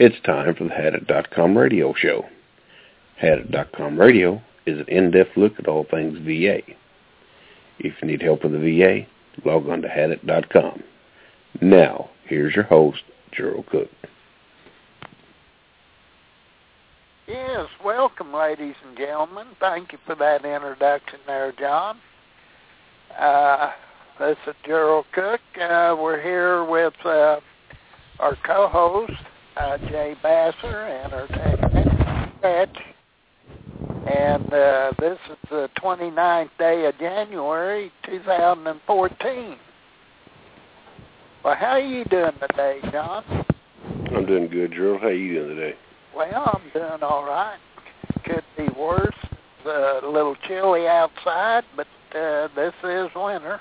It's time for the Hadit.com radio show. Hadit.com radio is an in-depth look at all things VA. If you need help with the VA, log on to Hadit.com. Now, here's your host, Gerald Cook. Yes, welcome, ladies and gentlemen. Thank you for that introduction there, John. Uh, this is Gerald Cook. Uh, we're here with uh, our co-host, uh, Jay Basser, and our technician, And uh, this is the 29th day of January, 2014. Well, how are you doing today, John? I'm doing good, Gerald. How are you doing today? Well, I'm doing all right. Could be worse. It's a little chilly outside, but uh, this is winter.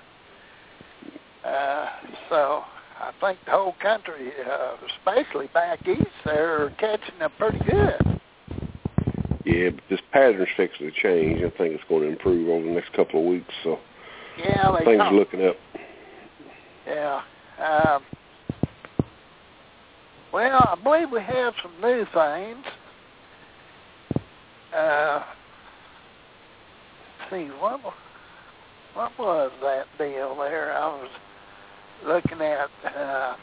Uh, so I think the whole country, uh, especially back east, they're catching up pretty good. Yeah, but this pattern's fixing to change. I think it's going to improve over the next couple of weeks. So yeah, they things are looking up. Yeah. Um, well, I believe we have some new things. Uh, see what what was that deal there? I was looking at. Uh,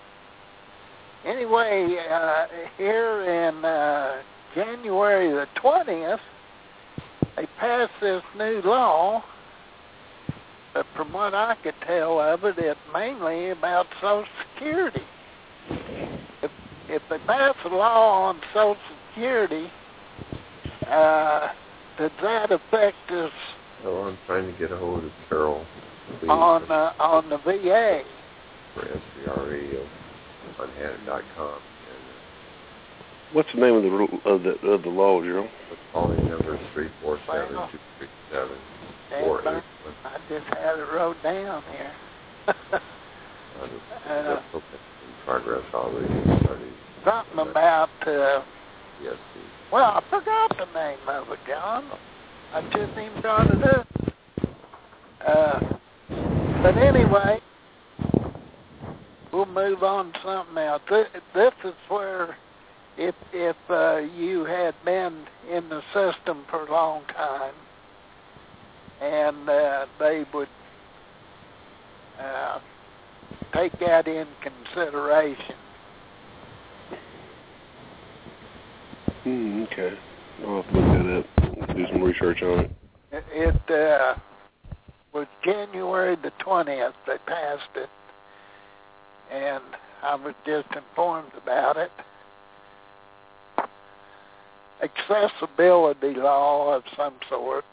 anyway, uh, here in uh, January the twentieth, they passed this new law. But from what I could tell of it, it's mainly about Social Security. If if they pass a law on Social Security, uh, does that affect us Oh, I'm trying to get a hold of Carol. Please, on uh, on the VA? For SVRE on Hadit.com. And What's the name of the of the of the law, Gerald? uh, the calling number is three four seven two three seven four eight one. I just had it wrote down here. That's in progress already. Started Something about uh, ESC. well, I forgot the name of it, John. I just even brought it up. Uh, but anyway, we'll move on to something else. This, this is where, if if uh, you had been in the system for a long time, and uh, they would uh, take that in consideration. Hmm, okay. I'll have to look that up. Do some research on it. It, it uh, was January the 20th they passed it, and I was just informed about it. Accessibility law of some sort.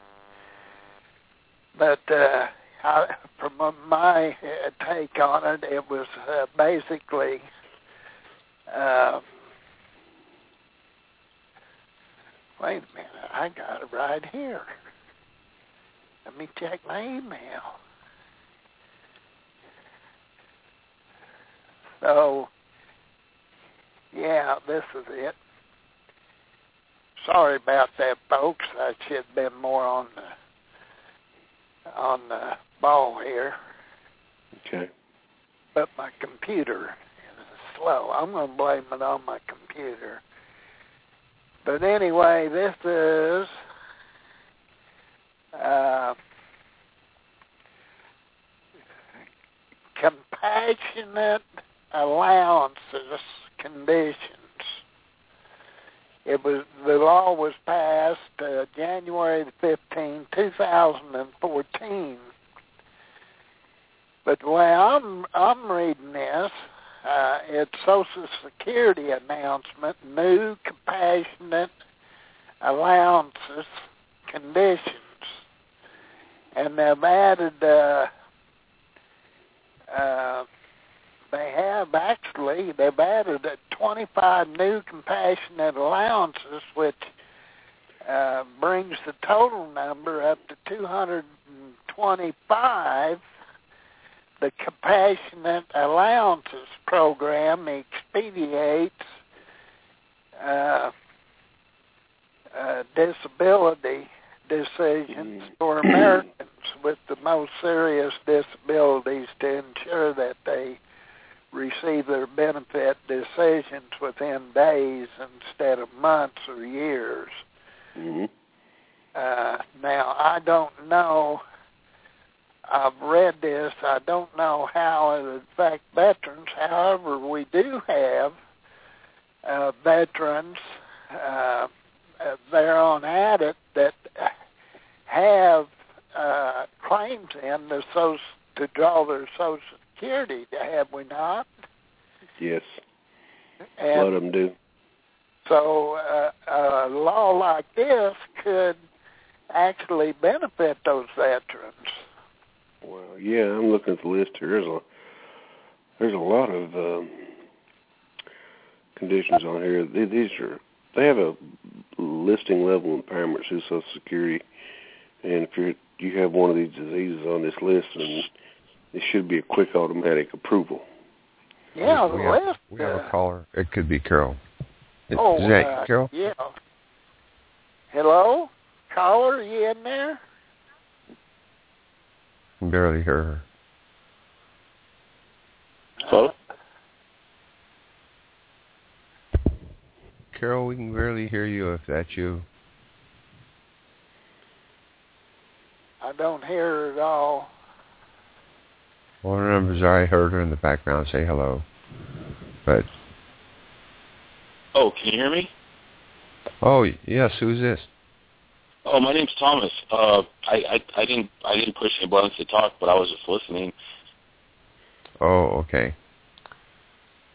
But uh, I, from my uh, take on it, it was uh, basically uh, Wait a minute, I got it right here. Let me check my email. So, yeah, this is it. Sorry about that, folks. I should have been more on the on the ball here, Okay. but my computer is slow. I'm going to blame it on my computer. But anyway, this is uh, compassionate allowances conditions. It was the law was passed uh, January the fifteenth, two thousand and fourteen. But the way I'm I'm reading this, uh, it's Social Security announcement, new compassionate allowances conditions, and they've added. Uh, uh, they have actually they've added uh, 25 new compassionate allowances, which uh, brings the total number up to 225 the Compassionate Allowances Program expedites uh, uh, disability decisions Mm. for Americans with the most serious disabilities to ensure that they receive their benefit decisions within days instead of months or years. Mm-hmm. Uh, now, I don't know. I've read this. I don't know how it affects veterans. However, we do have uh, veterans uh, there on HADIT that have uh, claims in the social, to draw their Social Security, have we not? Yes. And of them do. So uh, a law like this could actually benefit those veterans. Well, yeah, I'm looking at the list here. There's a there's a lot of um, conditions on here. These are they have a listing level impairment through Social Security, and if you you have one of these diseases on this list, then it should be a quick automatic approval. Yeah, we the have, list. we have uh, a caller. It could be Carol. Is, oh, is that uh, Carol? Yeah. Hello, caller, are you in there? Can barely hear her. Hello? Carol, we can barely hear you if that's you. I don't hear her at all. Well, remember, I heard her in the background say hello. But, Oh, can you hear me? oh, yes, who's this? Oh, my name's Thomas. Uh, I, I I didn't I didn't push any buttons to talk, but I was just listening. Oh, okay.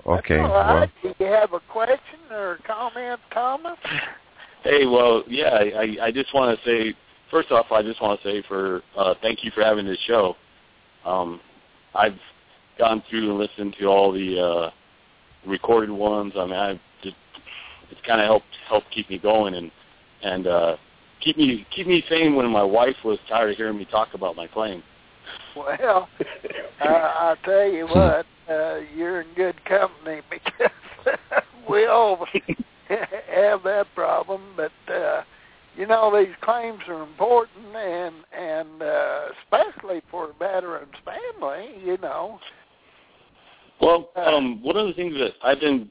Okay, That's all well. Do you have a question or a comment, Thomas? Hey, well, yeah, I I, I just want to say first off, I just want to say for uh, thank you for having this show. Um, I've gone through and listened to all the uh, recorded ones. I mean, I just it's kind of helped helped keep me going and and uh, keep me keep me sane when my wife was tired of hearing me talk about my claim. Well, uh, I'll tell you what, uh, you're in good company because we all have that problem. But uh, you know, these claims are important, and and uh, especially for a veteran's family. You know, Well, um, one of the things that I've been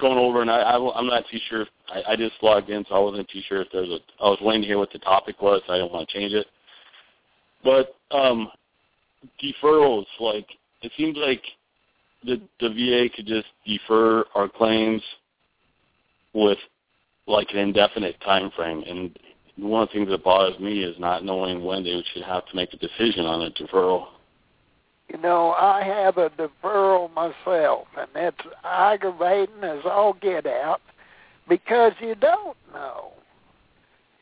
going over, and I, I, I'm not too sure. If, I, I just logged in, so I wasn't too sure if there's a. I was waiting to hear what the topic was. So I didn't want to change it. But um, deferrals, like it seems like the the VA could just defer our claims with like an indefinite time frame, and one of the things that bothers me is not knowing when they should have to make a decision on a deferral. you know, I have a deferral myself, and it's aggravating as all get out because you don't know.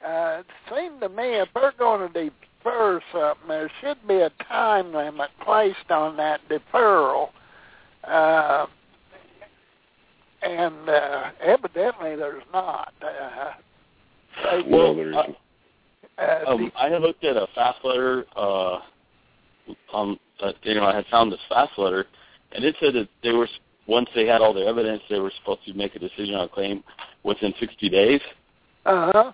Uh, it seemed to me if they're going to defer something, there should be a time limit placed on that deferral. Uh, and uh, evidently there's not. Uh, they, No, there uh, isn't. uh, Um, I had looked at a fast letter. Uh, um, that, you know, I had found this fast letter, and it said that they were once they had all the evidence, they were supposed to make a decision on a claim within 60 days. uh-huh.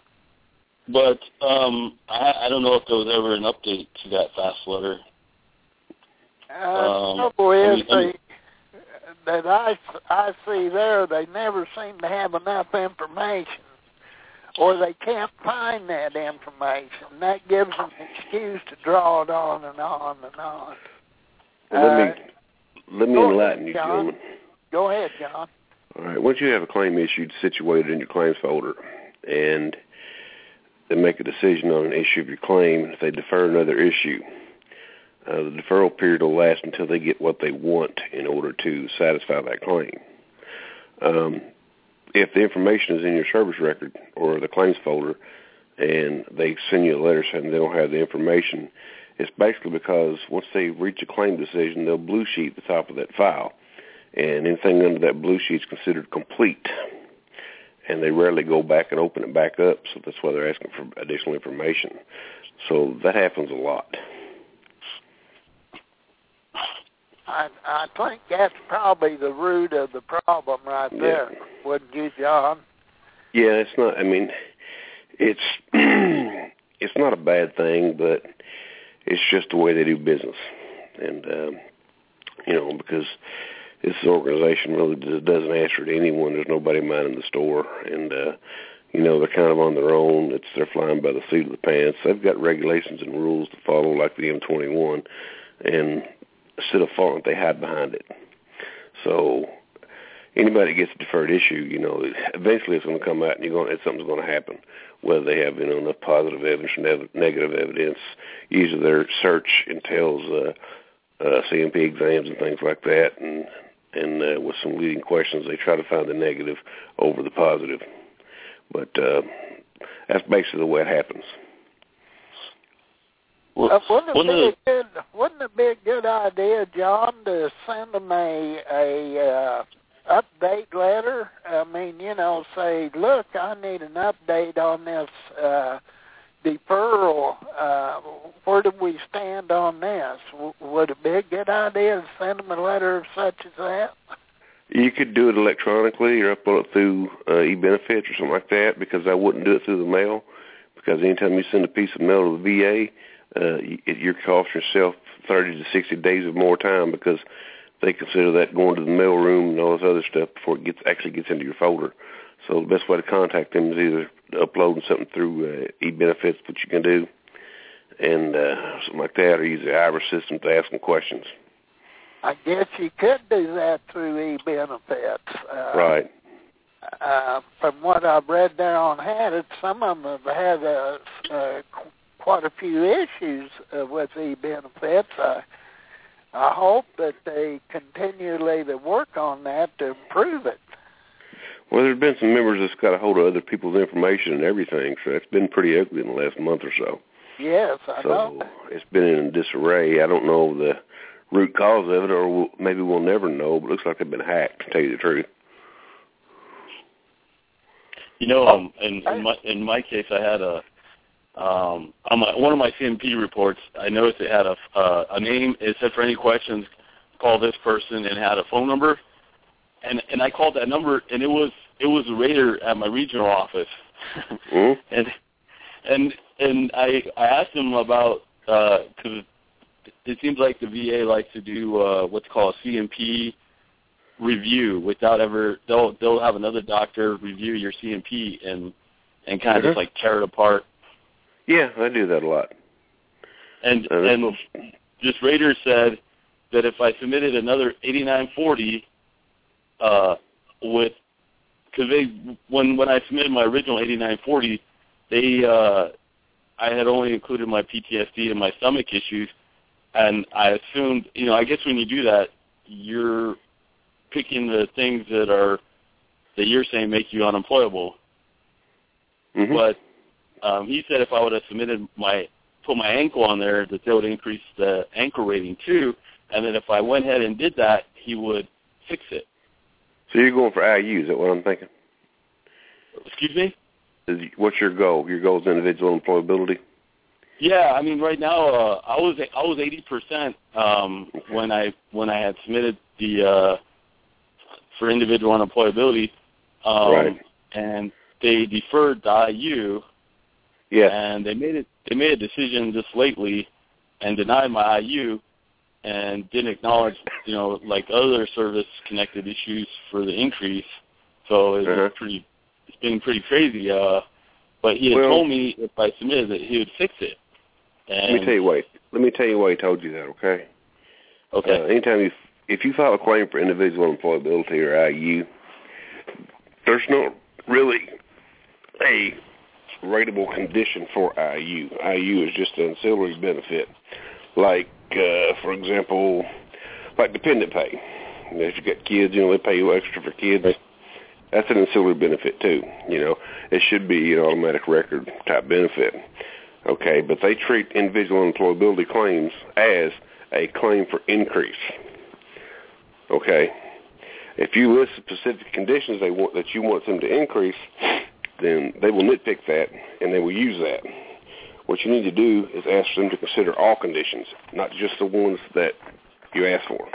But um, I, I don't know if there was ever an update to that fast letter. Uh, Um, the trouble is, I mean- they, that I, I see there, they never seem to have enough information, or they can't find that information. That gives them an excuse to draw it on and on and on. Well, let Uh, me let me ahead, enlighten you, John. gentlemen. Go ahead, John. All right. Once you have a claim issued situated in your claims folder, and they make a decision on an issue of your claim, if they defer another issue, uh, the deferral period will last until they get what they want in order to satisfy that claim. Um, if the information is in your service record or the claims folder, and they send you a letter saying they don't have the information, it's basically because once they reach a claim decision, they'll blue sheet the top of that file and anything under that blue sheet is considered complete. And they rarely go back and open it back up, so that's why they're asking for additional information. So that happens a lot. I I think that's probably the root of the problem right Yeah. there, wouldn't you, John? Yeah, it's not. I mean, it's it's not a bad thing, but it's just the way they do business, and um, you know because this organization really just doesn't answer to anyone. There's nobody minding the store, and uh, you know they're kind of on their own. It's they're flying by the seat of the pants. They've got regulations and rules to follow, like the M21, and instead of following, they hide behind it. So anybody that gets a deferred issue, you know, eventually it's going to come out, and you're going, to, something's going to happen. Whether they have you know enough positive evidence or ne- negative evidence, usually their search entails uh, uh, C&P exams and things like that, and and uh, with some leading questions, they try to find the negative over the positive. But uh, that's basically the way it happens. Well, uh, wouldn't, it be a good, wouldn't it be a good idea, John, to send them a a uh, update letter? I mean, you know, say, look, I need an update on this uh, deferral. Uh, where do we stand on this? W- would it be a good idea to send them a letter of such as that? You could do it electronically or upload it through uh, e-benefits or something like that because I wouldn't do it through the mail because anytime you send a piece of mail to the VA, uh, you're costing yourself 30 to 60 days of more time because they consider that going to the mail room and all this other stuff before it gets actually gets into your folder. So the best way to contact them is either uploading something through uh, e-benefits, which you can do, and uh, something like that, or use the IRIS system to ask them questions. I guess you could do that through e-benefits. Uh, right. Uh, from what I've read there on Hadit, some of them have had uh, uh, quite a few issues uh, with e-benefits. I, I hope that they continually to work on that to improve it. Well, there's been some members that's got a hold of other people's information and everything, so it's been pretty ugly in the last month or so. Yes, I so know. it's been in disarray. I don't know the root cause of it, or we'll, maybe we'll never know. But it looks like they've been hacked. To tell you the truth. You know, um, in, in my in my case, I had a um, on my, one of my C&P reports. I noticed it had a uh, a name. It said for any questions, call this person, and had a phone number. And and I called that number, and it was it was a rater at my regional office. mm-hmm. And and and I I asked him about because uh, it seems like the VA likes to do uh, what's called a C&P review without ever they'll they'll have another doctor review your C&P and and kind of mm-hmm. just like tear it apart. Yeah, I do that a lot. And uh, and just rater said that if I submitted another 8940 uh, with because they when when I submitted my original 8940, they uh, I had only included my PTSD and my stomach issues, and I assumed you know I guess when you do that you're picking the things that are that you're saying make you unemployable. Mm-hmm. But um, he said if I would have submitted my put my ankle on there, that they would increase the ankle rating too, and then if I went ahead and did that, he would fix it. So you're going for IU? Is that what I'm thinking? Excuse me. Is, what's your goal? Your goal is individual employability. Yeah, I mean, right now uh, I was I was eighty percent um, Okay. when I when I had submitted the uh, for individual unemployability, um, Right. and they deferred the IU, Yes. and they made it they made a decision just lately and denied my IU and didn't acknowledge you know like other service connected issues for the increase. So it Uh-huh. was pretty it's been pretty crazy. Uh, but he had Well- told me if I submitted it, he would fix it. And Let me tell you why. Let me tell you why he told you that. Okay. okay, Uh, anytime you, if you file a claim for individual employability or IU, there's not really a rateable condition for IU. IU is just an ancillary benefit, like uh, for example, like dependent pay. You know, if you got kids, you know they pay you extra for kids. That's an ancillary benefit too. You know, it should be an automatic record type benefit. Okay, but they treat individual employability claims as a claim for increase. Okay, if you list specific conditions they want that you want them to increase, then they will nitpick that and they will use that. What you need to do is ask them to consider all conditions, not just the ones that you ask for.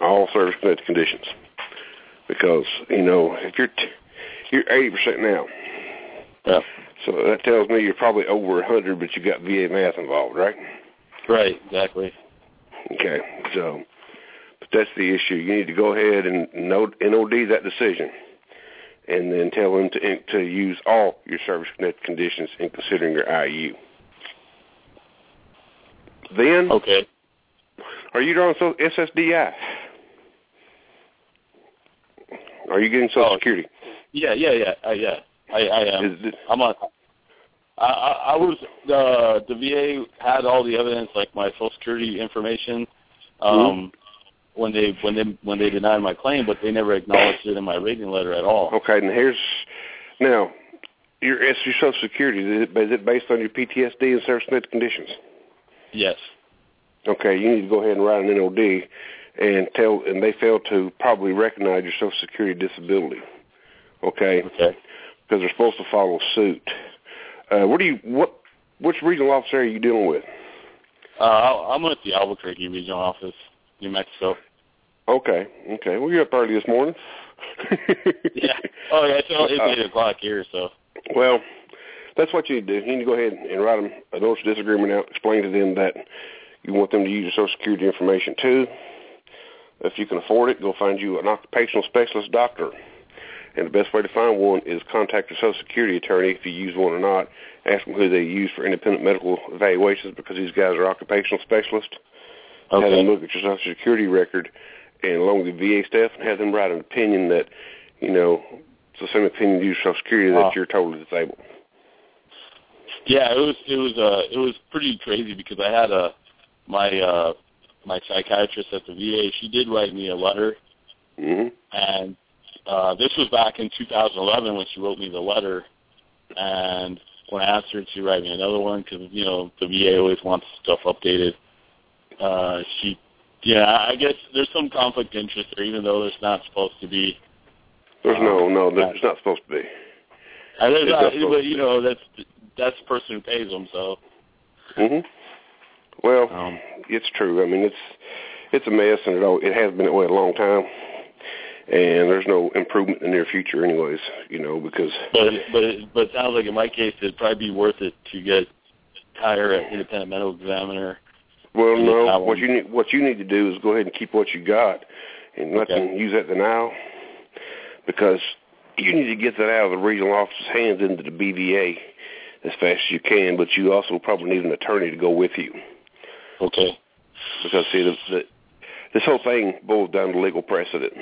All service connected conditions, because you know if you're t- you're eighty percent now, yeah, so that tells me you're probably over a hundred, but you got VA math involved, right? right, exactly. Okay, so but that's the issue. You need to go ahead and note, NOD that decision, and then tell them to to use all your service connected conditions in considering your IU. Then, Okay. are you drawing so SSDI? Are you getting Social Oh. Security? Yeah, yeah, yeah, uh, yeah. I, I am. Is it- I'm on. I, I, I was the the VA had all the evidence, like my Social Security information, um, when they when they when they denied my claim, but they never acknowledged it in my rating letter at all. Okay, and here's now your it's your Social Security. Is it, is it based on your PTSD and service connected conditions? Yes. Okay, you need to go ahead and write an NOD and tell, and they fail to probably recognize your Social Security disability. Okay, Okay. because they're supposed to follow suit. Uh, what do you what? Which regional officer are you dealing with? Uh, I'm at the Albuquerque regional office, New Mexico. Okay, okay. Well, you're up early this morning. Yeah. Oh yeah, it's, it's Uh, eight o'clock here, so. Well, that's what you need to do. You need to go ahead and write them a notice of disagreement out. Explain to them that you want them to use your Social Security information too. If you can afford it, go find you an occupational specialist doctor. And the best way to find one is contact your Social Security attorney if you use one or not. Ask them who they use for independent medical evaluations because these guys are occupational specialists. Have them look at your Social Security record and along with the VA staff and have them write an opinion that, you know, it's the same opinion you Social Security Wow. that you're totally disabled. Yeah, it was it was uh it was pretty crazy because I had a my uh my psychiatrist at the VA. She did write me a letter, hmm and uh this was back in 2011 when she wrote me the letter. And when I asked her to write me another one, because you know the VA always wants stuff updated, uh she yeah I guess there's some conflict interest there, even though there's not supposed to be. There's no, no, Uh, there's not supposed to be. And there's not, not but you know that's that's the person who pays them, so. hmm Well, Um, it's true. I mean, it's it's a mess, and it all, it has been that way a long time. And there's no improvement in the near future, anyways. You know, because But but it, but it sounds like in my case it'd probably be worth it to get hire an independent medical examiner. Well, no, what you need what you need to do is go ahead and keep what you got, and let Okay. them use that denial, because you need to get that out of the regional office's hands into the BVA as fast as you can. But you also probably need an attorney to go with you. Okay. because see the, the this whole thing boils down to legal precedent.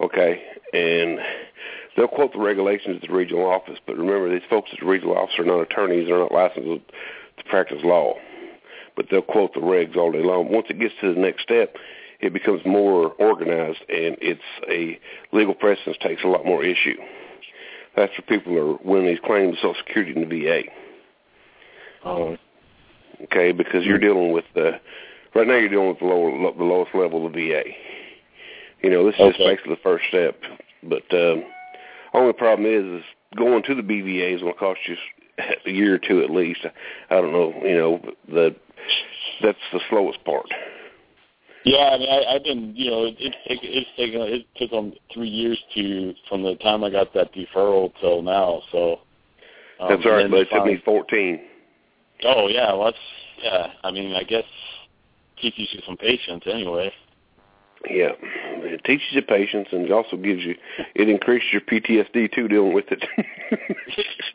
Okay, and they'll quote the regulations at the regional office, but remember these folks at the regional office are not attorneys; they're not licensed to practice law. But they'll quote the regs all day long. Once it gets to the next step, it becomes more organized, and it's a legal precedence takes a lot more issue. That's where people are winning these claims of Social Security in the VA Um, okay? Because you're dealing with the right now you're dealing with the lower the lowest level of the VA. You know, this is just basically the first step. But um, only problem is, is going to the BVA is going to cost you a year or two at least. I don't know. You know, the that's the slowest part. yeah, I mean, I, I've been, you know, it, it's taken, it's taken, it took them three years to from the time I got that deferral till now. So um, That's all right, but it took me 14. Oh yeah, well, that's yeah. I mean, I guess teaches you some patience anyway. Yeah, it teaches you patience and it also gives you it increases your PTSD too dealing with it.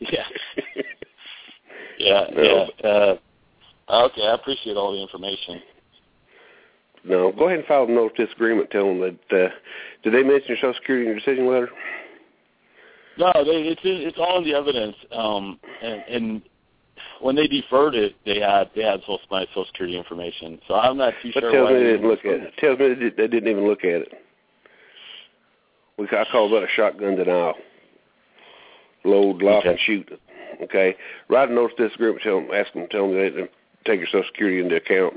yeah. Yeah, No. yeah. Uh, okay, I appreciate all the information. No, go ahead and file a notice of disagreement. Tell them that. Uh, did they mention your Social Security in your decision letter? No, they, it's it's all in the evidence. Um, and, and when they deferred it, they had they had social, my social security information. So I'm not too That sure tells why me they didn't look at it. Tells me they, did, they didn't even look at it. We I call that a shotgun denial. Load, lock, Okay. and shoot. Okay, write a notice of disagreement. Tell them, ask them, tell them didn't take your Social Security into account,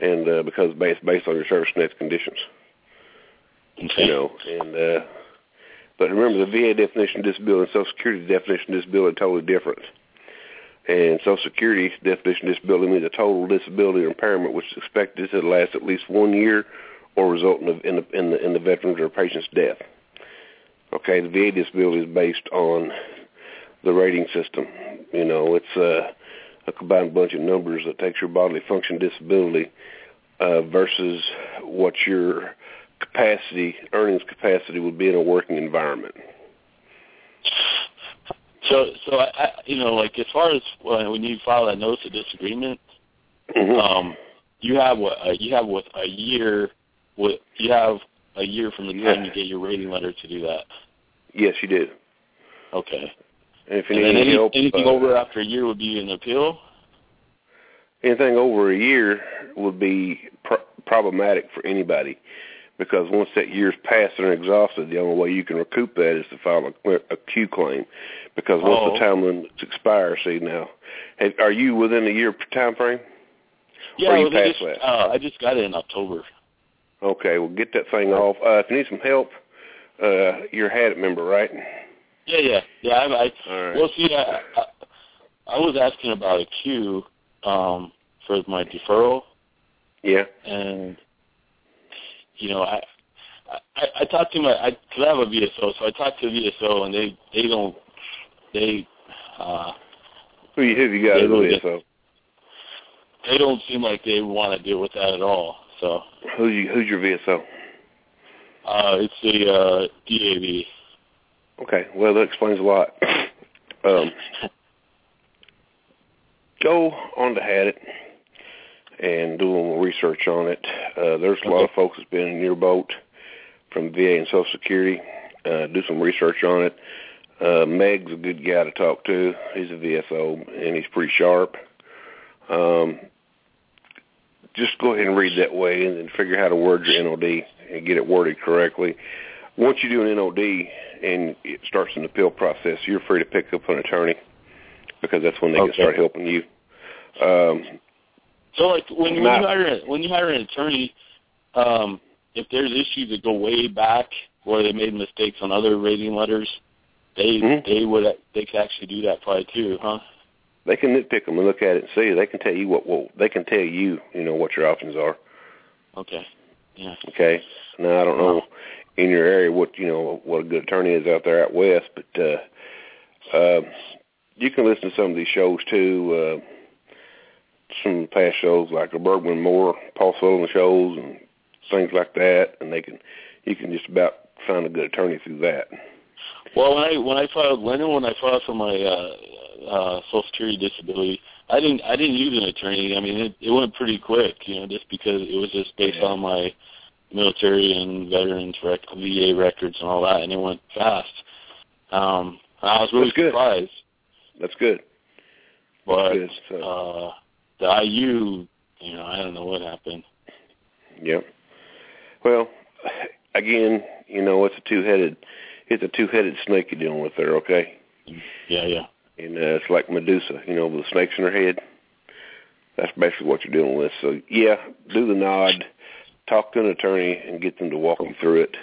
and uh, because based based on your service net conditions. Okay. You know, and uh, but remember the VA definition of disability and Social Security definition of disability are totally different. And Social Security definition of disability means a total disability or impairment which is expected to last at least one year or result in the in the in the, in the veteran's or patient's death. Okay, the VA disability is based on the rating system. You know, it's uh, a combined bunch of numbers that takes your bodily function disability uh, versus what your capacity, earnings capacity would be in a working environment. So, so I, I you know, like as far as when, when you file that notice of disagreement, Mhm. um, you have what uh, you have what a year. What you have a year from the time Yeah. you get your rating letter to do that. yes, you do. Okay. And if you need any help, anything uh, over after a year would be an appeal. anything over a year would be pro- problematic for anybody because once that year's passed and exhausted, the only way you can recoup that is to file a, a CUE claim because once Oh. the time limits expire, see now, have, are you within a year time frame? Yeah, Or you well, just, that? uh, I just got it in October. Okay, well get that thing off. Uh, if you need some help, uh, you're a HADIT member, right? Yeah, yeah, yeah. I, I right. well, see, I, I, I was asking about a CUE um, for my deferral, yeah. and you know, I I, I talked to my I cause I have a VSO, so I talked to VSO, and they they don't they uh Who you who you got They a really VSO? they don't seem like they want to deal with that at all. So Who's you, who's your VSO? uh, it's the uh, DAV. Okay, well that explains a lot. Um, go on to Hadit and do a little research on it. Uh, there's a lot of folks that's been in your boat from VA and Social Security. Uh, do some research on it. Uh, Meg's a good guy to talk to. He's a VSO and he's pretty sharp. Um, just go ahead and read that way and then figure out how to word your NOD and get it worded correctly. Once you do an NOD and it starts an appeal process, you're free to pick up an attorney because that's when they Okay. can start helping you. Um, So like when, when Not- you hire when you hire an attorney, um, if there's issues that go way back where they made mistakes on other rating letters, they Mhm. they would they could actually do that probably too, huh? they can nitpick them and look at it and see. They can tell you what, what they can tell you, you know, what your options are. Okay. Yeah. Okay. Now I don't know in your area what you know what a good attorney is out there out west, but uh, uh, you can listen to some of these shows too. Uh, some past shows like the Bergmann Moore, Paul Sullivan shows, and things like that, and they can you can just about find a good attorney through that. Well, when I when I filed Lennon, when I filed for my uh, uh, Social Security disability, I didn't I didn't use an attorney. I mean, it, it went pretty quick, you know, just because it was just based Yeah. on my military and veterans rec- VA records and all that, and it went fast. Um, I was really That's good. surprised, That's good. but good. So, uh, the IU, you know, I don't know what happened. Yep. Well, again, you know, it's a two-headed, it's a two-headed snake you're dealing with there. Okay. Yeah, yeah. and uh, it's like Medusa, you know, with the snakes in her head. That's basically what you're dealing with. So yeah, do the nod, talk to an attorney, and get them to walk you through it.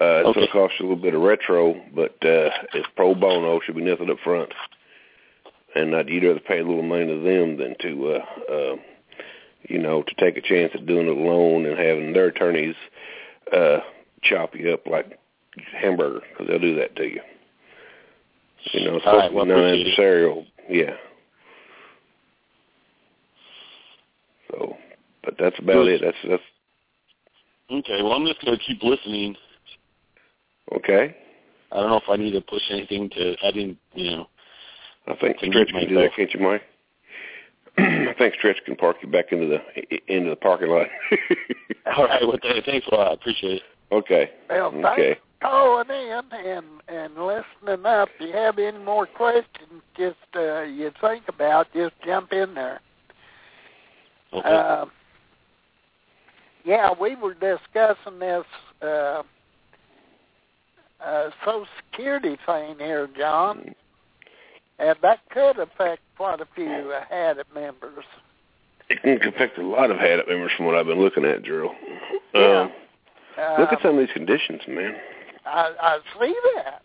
Uh, it's Okay. going to cost you a little bit of retro, but uh, it's pro bono. Should be nothing up front, and uh, you'd rather pay a little money to them than to, uh, uh, you know, to take a chance at doing it alone and having their attorneys uh, chop you up like hamburger because they'll do that to you. You know, it's All supposed right, to well, be appreciate non-adversarial. Yeah. So, but that's about Good. it. That's that's Okay, well, I'm just going to keep listening. okay. I don't know if I need to push anything to. I didn't, you know. I think Can Stretch can do that, can't you, Mike? I think Stretch can park you back into the i- into the parking lot. All right, well, thanks a lot. I appreciate it. okay. Well, thanks Okay. for calling in and and listening up. If you have any more questions, just uh, you think about, just jump in there. Okay. Uh, yeah, we were discussing this uh, uh, Social Security thing here, John, and that could affect quite a few uh, HADIT members. It can affect a lot of HADIT members from what I've been looking at, Drew. Yeah. Um, Uh, look at some of these conditions, man. I, I see that.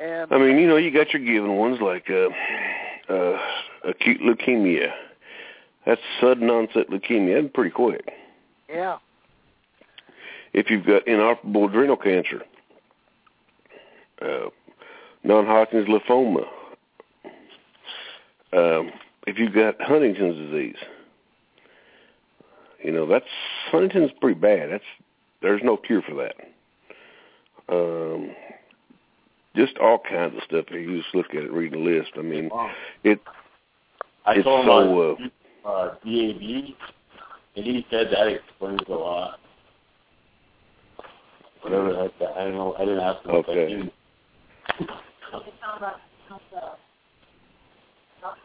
And I mean, you know, you got your given ones like uh, uh, acute leukemia. That's sudden onset leukemia. That's pretty quick. Yeah, if you've got inoperable adrenal cancer, uh, non-Hodgkin's lymphoma, um, if you've got Huntington's disease, you know that's Huntington's pretty bad. That's there's no cure for that. Um, just all kinds of stuff. If you just look at it, read the list. I mean, it. I it's him so. on uh, DAV, and he said that explains a lot. Whatever the heck that, I don't know. I didn't ask him what that Okay.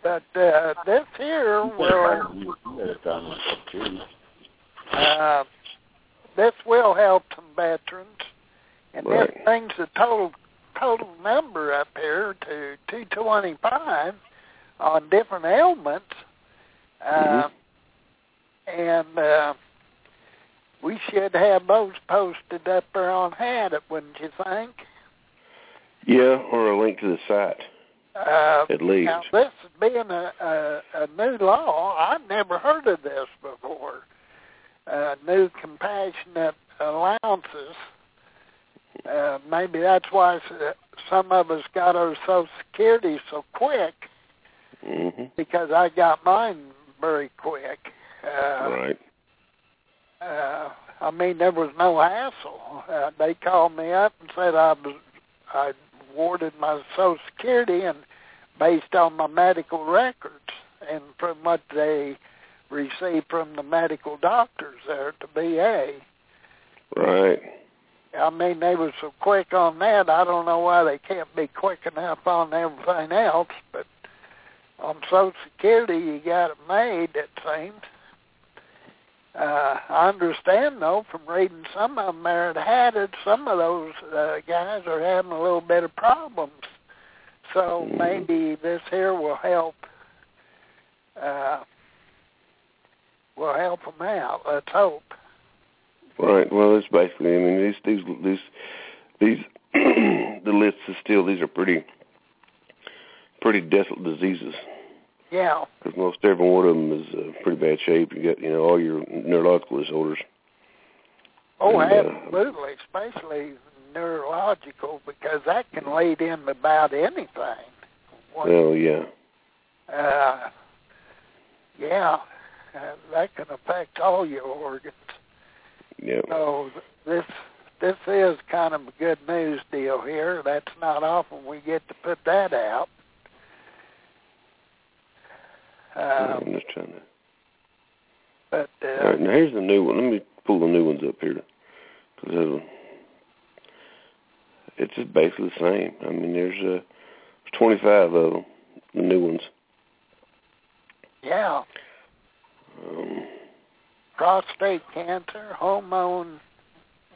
But uh, this here He said will you had it done like that too. uh, this will help some veterans, and Right. this brings the total total number up here to 225 on different ailments. Uh, And uh, we should have those posted up there on Hadit, wouldn't you think? Yeah, or a link to the site Uh, at least. Now, this being a, a, a new law, I've never heard of this before. Uh, new compassionate allowances. Uh, maybe that's why some of us got our Social Security so quick hmm because I got mine very quick. Uh, Right. uh, I mean, there was no hassle. Uh, they called me up and said I was I awarded my Social Security and based on my medical records and from what they received from the medical doctors there at the VA. Right. I mean, they were so quick on that. I don't know why they can't be quick enough on everything else, but on Social Security, you got it made. It seems. Uh, I understand though from reading some of them there that had it, some of those uh, guys are having a little bit of problems. So Mhm. maybe this here will help. Uh, will help them out. Let's hope. Right. Well, it's basically. I mean, these these these these the lists is still. These are pretty pretty desolate diseases Yeah. because most every one of them is uh, pretty bad shape. You got you know all your neurological disorders. Oh, And, uh, absolutely, especially neurological, because that can lead in about anything. What- Well, yeah. uh, yeah, uh, that can affect all your organs. Yeah. So this this is kind of a good news deal here. That's not often we get to put that out. Um, I'm just trying to. but uh, right. Now here's the new one. Let me pull the new ones up here because it's just basically the same. I mean, there's uh, 25 of them, the new ones. yeah, Um, prostate cancer, hormone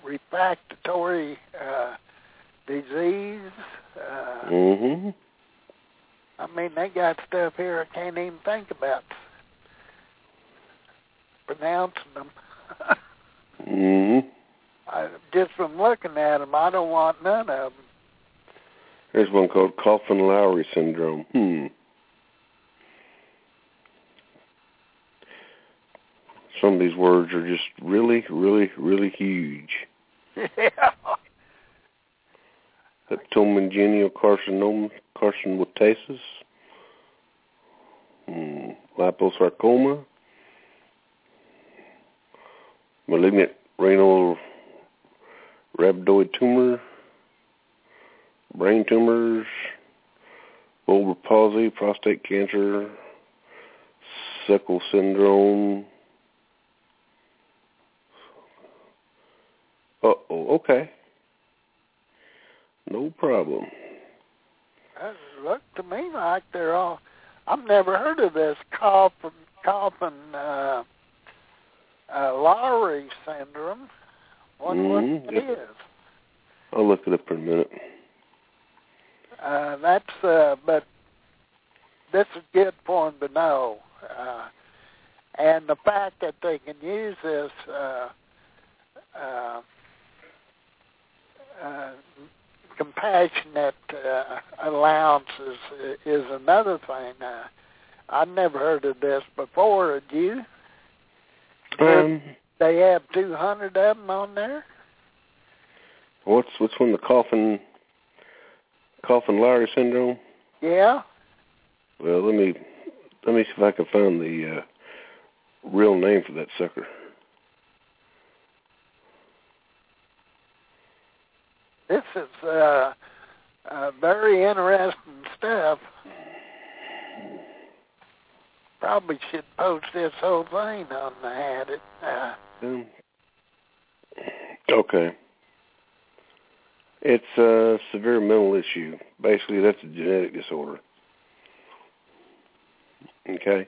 refractory uh, disease. Uh, hmm I mean, they got stuff here I can't even think about pronouncing them. hmm I, just from looking at them, I don't want none of them. There's one called Coffin-Lowry syndrome. Hmm. Some of these words are just really, really, really huge. yeah. Hepatomeningeal carcinoma, carcinostasis, hmm. liposarcoma, malignant renal rhabdoid tumor, brain tumors, bulbar palsy, prostate cancer, sickle syndrome. Uh oh, okay. No problem. That looked to me like they're all. I've never heard of this coffin coffin uh, uh, Lowry syndrome. Wonder Mhm. what it is. I'll look it up in a minute. Uh, that's uh, but this is good for them to know, uh, and the fact that they can use this uh, uh, uh, compassionate uh, allowances is another thing. Uh, I've never heard of this before. Had you? Um, They have 200 of them on there. what's what's one the coffin coffin Lowry syndrome? Yeah. Well, let me let me see if I can find the uh, real name for that sucker. This is uh, uh, very interesting stuff. Probably should post this whole thing on the Hadit. Uh, Um, okay. It's a severe mental issue. Basically, that's a genetic disorder. Okay.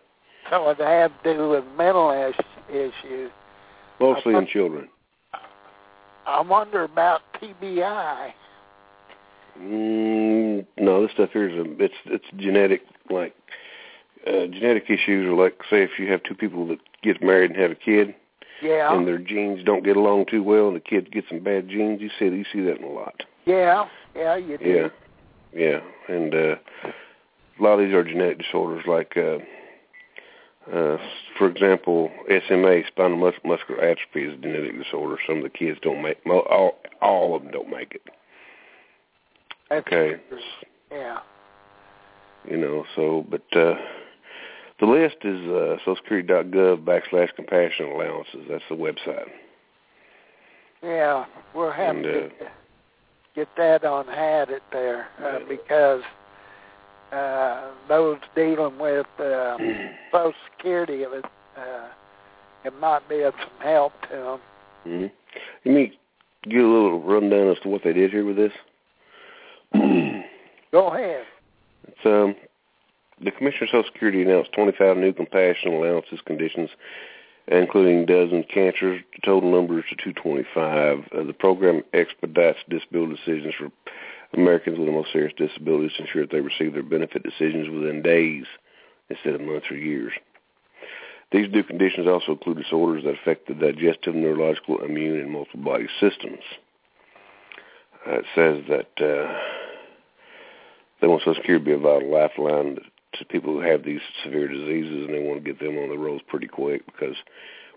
so it had to do with mental is- issues. Mostly in children. I wonder about TBI. Mm, no, this stuff here is a, it's it's genetic like uh, genetic issues are like say if you have two people that get married and have a kid Yeah, and their genes don't get along too well and the kid gets some bad genes, you see you see that in a lot. yeah, yeah. You do. Yeah, yeah, and uh, a lot of these are genetic disorders. Like, uh, uh, for example, SMA, spinal mus- muscular atrophy, is a genetic disorder. Some of the kids don't make mo- all all of them don't make it. That's Okay. Yeah. you know. So, but uh, the list is uh, SocialSecurity.gov backslash compassion allowances. That's the website. Yeah, we'll have And, to uh, get that on Hadit there uh, Yeah. because uh, those dealing with uh, Social Security of it, uh, it might be of some help to them. Mm-hmm. Let me give a little rundown as to what they did here with this. Go ahead. It's um the Commissioner of Social Security announced 25 new compassion allowances conditions, including dozen cancers. The total number is to 225. Uh, the program expedites disability decisions for Americans with the most serious disabilities ensure that they receive their benefit decisions within days instead of months or years. These new conditions also include disorders that affect the digestive, neurological, immune, and multiple body systems. Uh, it says that uh, they want Social Security to be a vital lifeline to people who have these severe diseases, and they want to get them on the rolls pretty quick because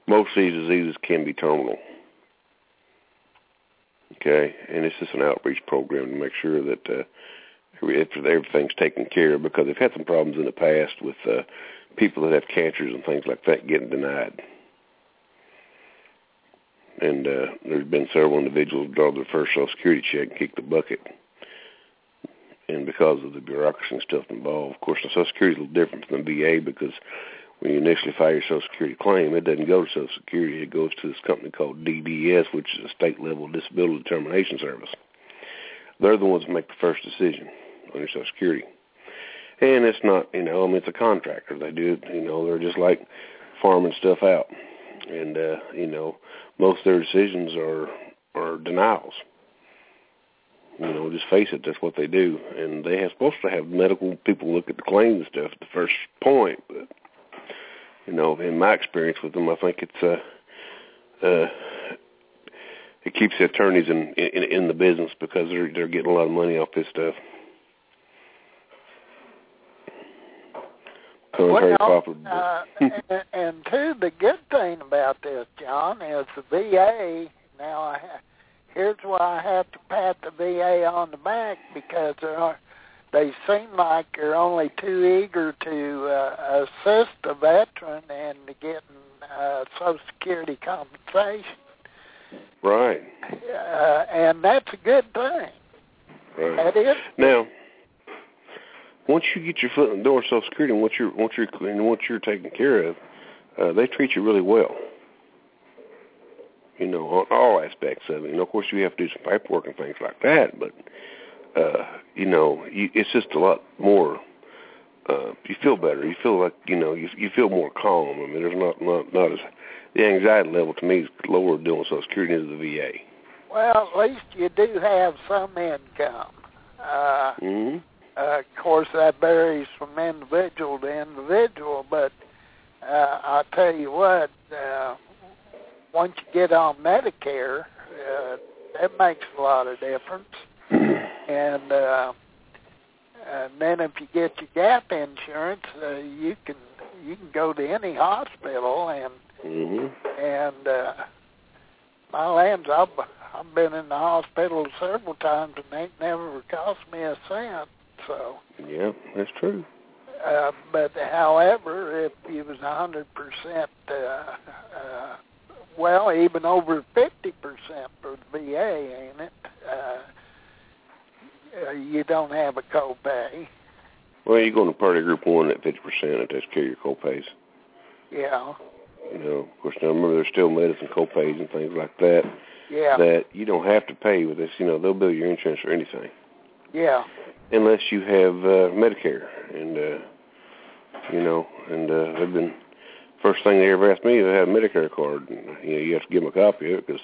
most of these diseases can be terminal. Okay, and it's just an outreach program to make sure that uh, if everything's taken care of because they've had some problems in the past with uh, people that have cancers and things like that getting denied. And uh, there's been several individuals draw their first Social Security check and kick the bucket and because of the bureaucracy and stuff involved. Of course, the Social Security is a little different from the VA because when you initially file your Social Security claim, it doesn't go to Social Security. It goes to this company called DDS, which is a state-level disability determination service. They're the ones that make the first decision on your Social Security. And it's not, you know, I mean, it's a contractor. They do, you know, they're just like farming stuff out. And, uh, you know, most of their decisions are, are denials. You know, just face it, that's what they do. And they have supposed to have medical people look at the claims and stuff at the first point, but you know, in my experience with them, I think it's uh uh it keeps the attorneys in in, in the business because they're they're getting a lot of money off this stuff. Well, uh, and, and two, the good thing about this, John, is the VA. Now, I ha- here's why I have to pat the VA on the back because there are, they seem like they're only too eager to uh, assist the veteran and to getting uh, Social Security compensation, right, uh, and that's a good thing. right. That is. Now, once you get your foot in the door of Social Security, and once you're once you're and once you're taken care of, uh, they treat you really well. You know, on all aspects of it. And of course, you have to do some paperwork and things like that. But uh, you know, you, it's just a lot more. Uh, you feel better. You feel like you know you you feel more calm. I mean, there's not not not as the anxiety level to me is lower doing Social Security than the VA. Well, at least you do have some income. Uh, Mm-hmm. Uh, of course, that varies from individual to individual, but uh, I'll tell you what, uh, once you get on Medicare, uh, that makes a lot of difference. And, uh, and then if you get your gap insurance, uh, you can you can go to any hospital and Mm-hmm. and uh, my lands, I've I've been in the hospital several times and they never cost me a cent. So, Yeah, that's true. uh, but however, if you was a hundred percent, uh, uh, well, even over fifty percent for the VA, ain't it? Uh, uh, you don't have a copay. Well, you go into Priority Group One at fifty percent. It takes care of your copays. Yeah. You know, of course, now remember there's still medicine copays and things like that Yeah. that you don't have to pay with this. You know, they'll bill your insurance for anything yeah. unless you have uh, Medicare, and uh, you know, and uh, they've been first thing they ever asked me is I have a Medicare card, and you know, you have to give them a copy of it because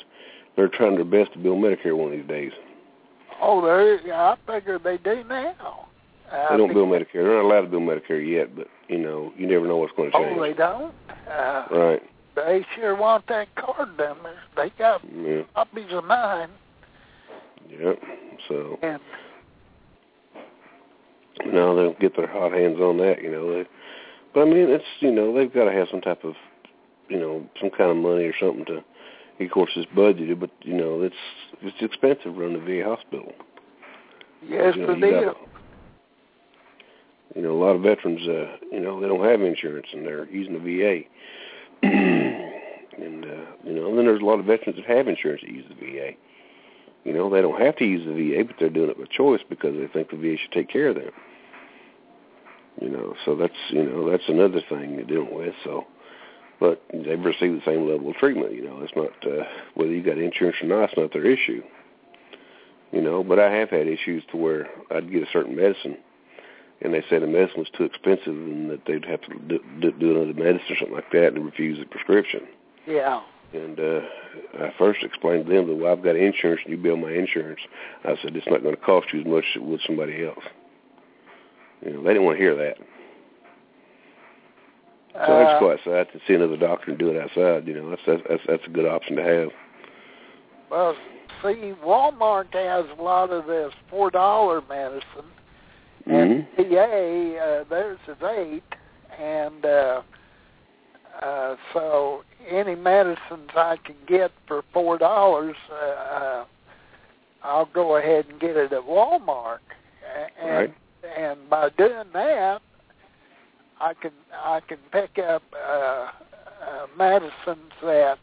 they're trying their best to bill Medicare one of these days. Oh. Yeah, I figure they do now. Uh, They don't bill Medicare. They're not allowed to bill Medicare yet, but you know, you never know what's going to change. Oh, they don't. Uh, Right. They sure want that card down there. They got Yeah. copies of mine, Yep. So and no, they'll get their hot hands on that. You know, they, but I mean, it's you know they've got to have some type of you know some kind of money or something to. Of course, it's budgeted, but you know it's it's expensive running a VA hospital. yes, you know, you deal. know, a lot of veterans, uh, you know, they don't have insurance and they're using the VA. and uh, you know, then there's a lot of veterans that have insurance that use the VA. You know, they don't have to use the VA, but they're doing it by choice because they think the VA should take care of them. You know, so that's you know that's another thing you're dealing with. So, but they receive the same level of treatment. You know, it's not uh, whether you got insurance or not. It's not their issue. You know, but I have had issues to where I'd get a certain medicine, and they said the medicine was too expensive and that they'd have to do, do, do another medicine or something like that and refuse the prescription. Yeah. And uh, I first explained to them that well, I've got insurance and you bill my insurance. I said it's not going to cost you as much as it would somebody else. You know, they didn't want to hear that. So I Uh, just go outside to see another doctor and do it outside. You know, that's that's that's, that's a good option to have. Well, see, Walmart has a lot of this four dollar medicine, and Mm-hmm. PA uh, theirs is eight, and uh, uh, so any medicines I can get for four dollars, uh, uh, I'll go ahead and get it at Walmart, and Right. and by doing that, I can I can pick up uh, uh, medicines that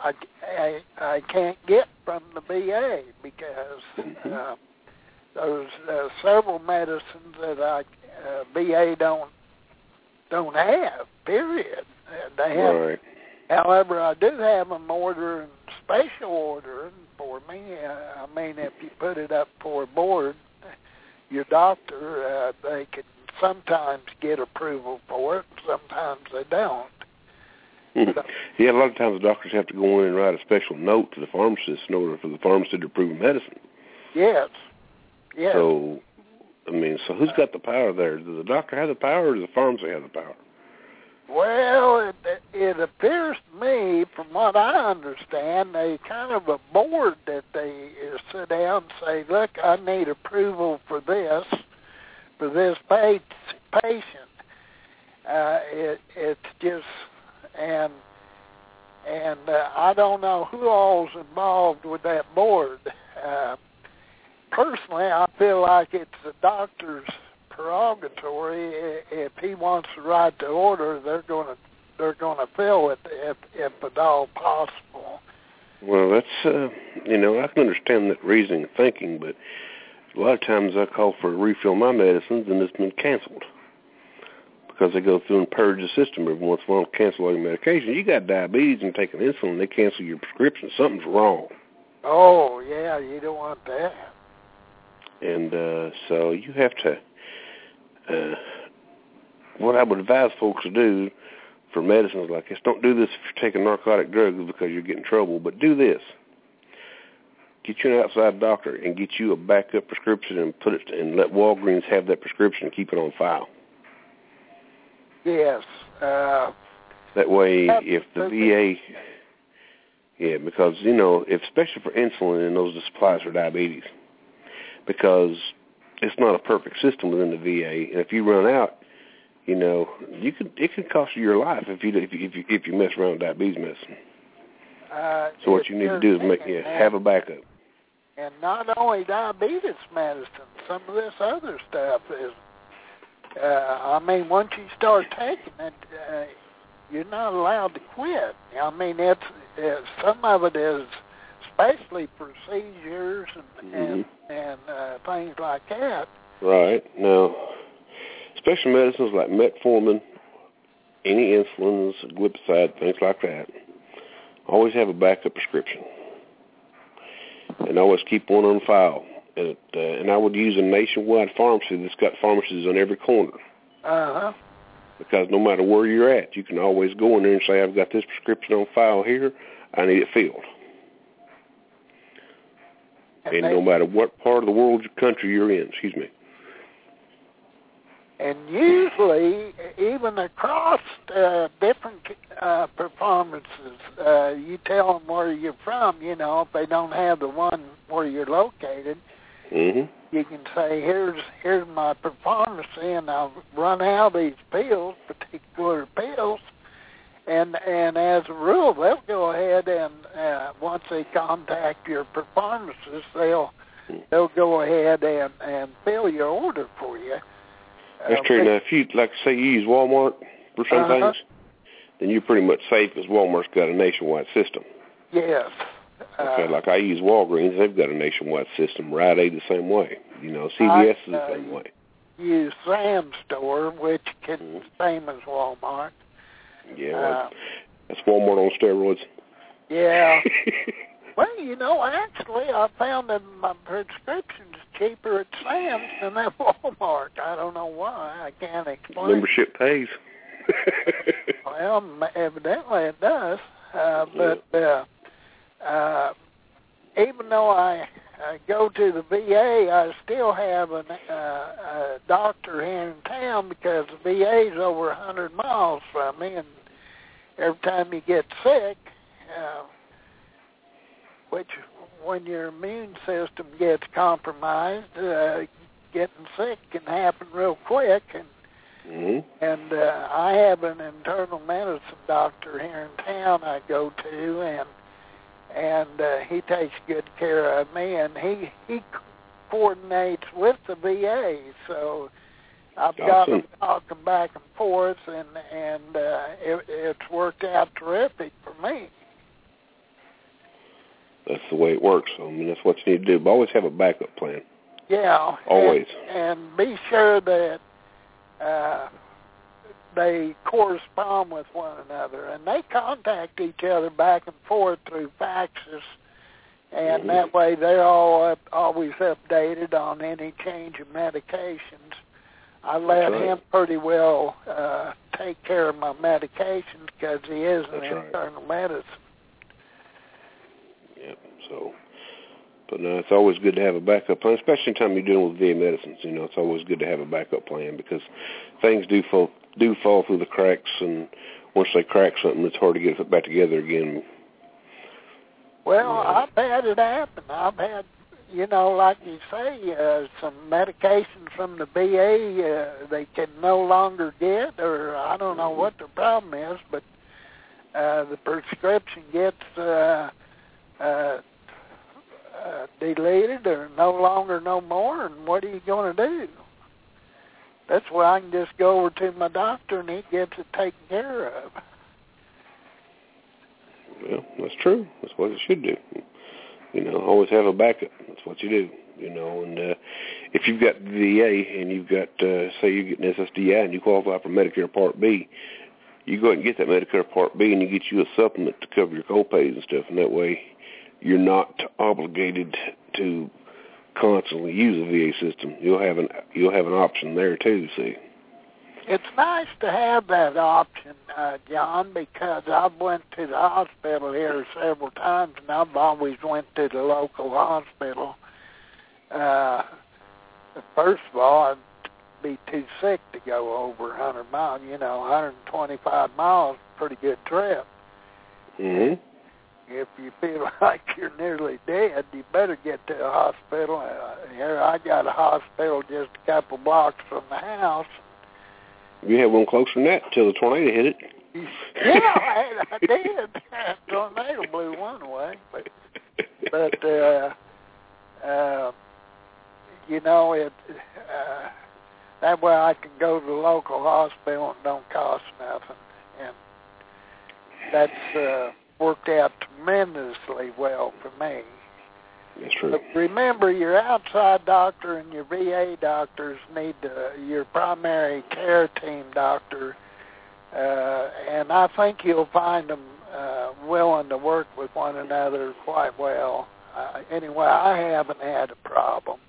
I, I I can't get from the VA because Mhm. uh, there's uh, several medicines that I uh, VA don't don't have. Period. They have. Right. However, I do have them ordering special ordering for me. I mean, if you put it up for a board, your doctor uh, they can sometimes get approval for it. Sometimes they don't. Mhm. Yeah, a lot of times the doctors have to go in and write a special note to the pharmacist in order for the pharmacist to approve medicine. Yes. Yes. So, I mean, so who's got the power there? Does the doctor have the power, or does the pharmacy have the power? Well, it, it appears to me, from what I understand, they kind of a board that they uh, sit down and say, "Look, I need approval for this, for this patient." Uh, it, it's just, and and uh, I don't know who all's involved with that board. Uh, personally, I feel like it's the doctor's prerogatory. If he wants to write the order, they're going to they're going to fill it if if at all possible. Well, that's uh, you know I can understand that reasoning thinking, but a lot of times I call for a refill of my medicines and it's been canceled because they go through and purge the system every once in a while and cancel all your medication. You got diabetes and taking insulin, they cancel your prescription. Something's wrong. Oh yeah, you don't want that. and uh, so you have to. Uh, what I would advise folks to do for medicines like this: don't do this if you're taking narcotic drugs because you're getting in trouble, but do this: get you an outside doctor and get you a backup prescription and put it and let Walgreens have that prescription and keep it on file. Yes. Uh, That way, if the VA, yeah, because you know, if, especially for insulin and those supplies for diabetes, because it's not a perfect system within the VA, and if you run out, you know, you could it could cost you your life if you if you if you, if you mess around with diabetes medicine. uh, So what you need to do is make yeah, have a backup. And not only diabetes medicine, some of this other stuff is. Uh, I mean, once you start taking it, uh, you're not allowed to quit. I mean, it's uh, some of it is especially for seizures and Mhm. and, and uh, things like that. Right. Now, special medicines like metformin, any insulins, glipizide, things like that, always have a backup prescription. And always keep one on file. And, it, uh, and I would use a nationwide pharmacy that's got pharmacies on every corner. Uh huh. Because no matter where you're at, you can always go in there and say, I've got this prescription on file here. I need it filled. And, And they, no matter what part of the world, country you're in, excuse me. And usually, even across uh, different uh, performances, uh, you tell them where you're from. You know, if they don't have the one where you're located, hmm you can say, "Here's here's my performance, and I've run out of these pills, particular pills." And and as a rule, they'll go ahead and uh, once they contact your performances, they'll they'll go ahead and and fill your order for you. That's Uh, true. Now, if you like, say you use Walmart for some Uh-huh. things, then you're pretty much safe because Walmart's got a nationwide system. Yes. Okay, Uh, like I use Walgreens, they've got a nationwide system. Rite Aid the same way. You know, CVS is the uh, same way. use Sam's store, which can Mhm. same as Walmart. Yeah, Uh, well, that's Walmart on steroids. yeah. Well, you know, actually, I found that my prescription's cheaper at Sam's than at Walmart. I don't know why. I can't explain. Membership pays. Well, evidently it does. Uh, but uh, uh, even though I, I go to the VA, I still have an, uh, a doctor here in town because the VA is over a hundred miles from me, and every time you get sick, uh, which when your immune system gets compromised, uh, getting sick can happen real quick, and hmm and uh, I have an internal medicine doctor here in town I go to, and and uh, he takes good care of me, and he he coordinates with the VA, so I've got them talking back and forth, and and uh, it, it's worked out terrific for me. That's the way it works. I mean, that's what you need to do. But always have a backup plan. Yeah, Always. and, and be sure that uh, they correspond with one another, and they contact each other back and forth through faxes, and Mhm. that way they're all up, always updated on any change of medications. I let right. him pretty well uh, take care of my medications because he is an That's right. internal medicine. So, but no, it's always good to have a backup plan, especially in time you're dealing with VA medicines. You know, it's always good to have a backup plan because things do fall do fall through the cracks, and once they crack something, it's hard to get it back together again. Well, Yeah. I've had it happen. I've had, you know, like you say, uh, some medications from the VA uh, they can no longer get, or I don't know what the problem is, but uh, the prescription gets uh, uh, uh, deleted or no longer no more, and what are you going to do? That's where I can just go over to my doctor and he gets it taken care of. Well, that's true. That's what it should do. You know, always have a backup. That's what you do. You know, and uh, if you've got VA and you've got, uh, say, you're getting SSDI and you qualify for Medicare Part B, you go ahead and get that Medicare Part B and you get you a supplement to cover your co-pays and stuff, and that way you're not obligated to constantly use a VA system. You'll have an you'll have an option there too. See. It's nice to have that option, uh, John, because I've went to the hospital here several times, and I've always went to the local hospital. Uh, first of all, I'd be too sick to go over 100 miles. You know, 125 miles, pretty good trip. Mhm. If you feel like you're nearly dead, you better get to a hospital. Uh, here, I got a hospital just a couple blocks from the house. You had one closer than that until the tornado hit it. yeah, I, I did. Tornado blew one away, but but uh, uh, you know it. Uh, that way I can go to the local hospital and don't cost nothing, and that's uh, worked out tremendously well for me. That's true. But remember, your outside doctor and your VA doctors need to, your primary care team doctor, uh, and I think you'll find them uh, willing to work with one another quite well. Uh, anyway, I haven't had a problem,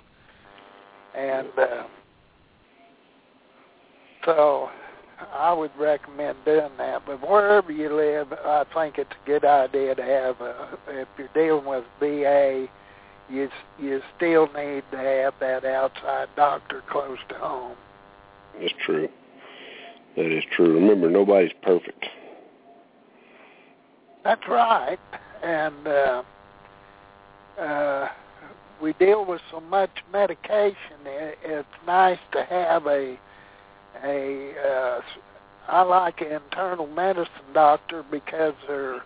and uh, so I would recommend doing that. But wherever you live, I think it's a good idea to have. A, if you're dealing with VA, you you still need to have that outside doctor close to home. That's true. That is true. Remember, nobody's perfect. That's right, and uh, uh, we deal with so much medication. It, it's nice to have a a. Uh, I like internal medicine doctor because they're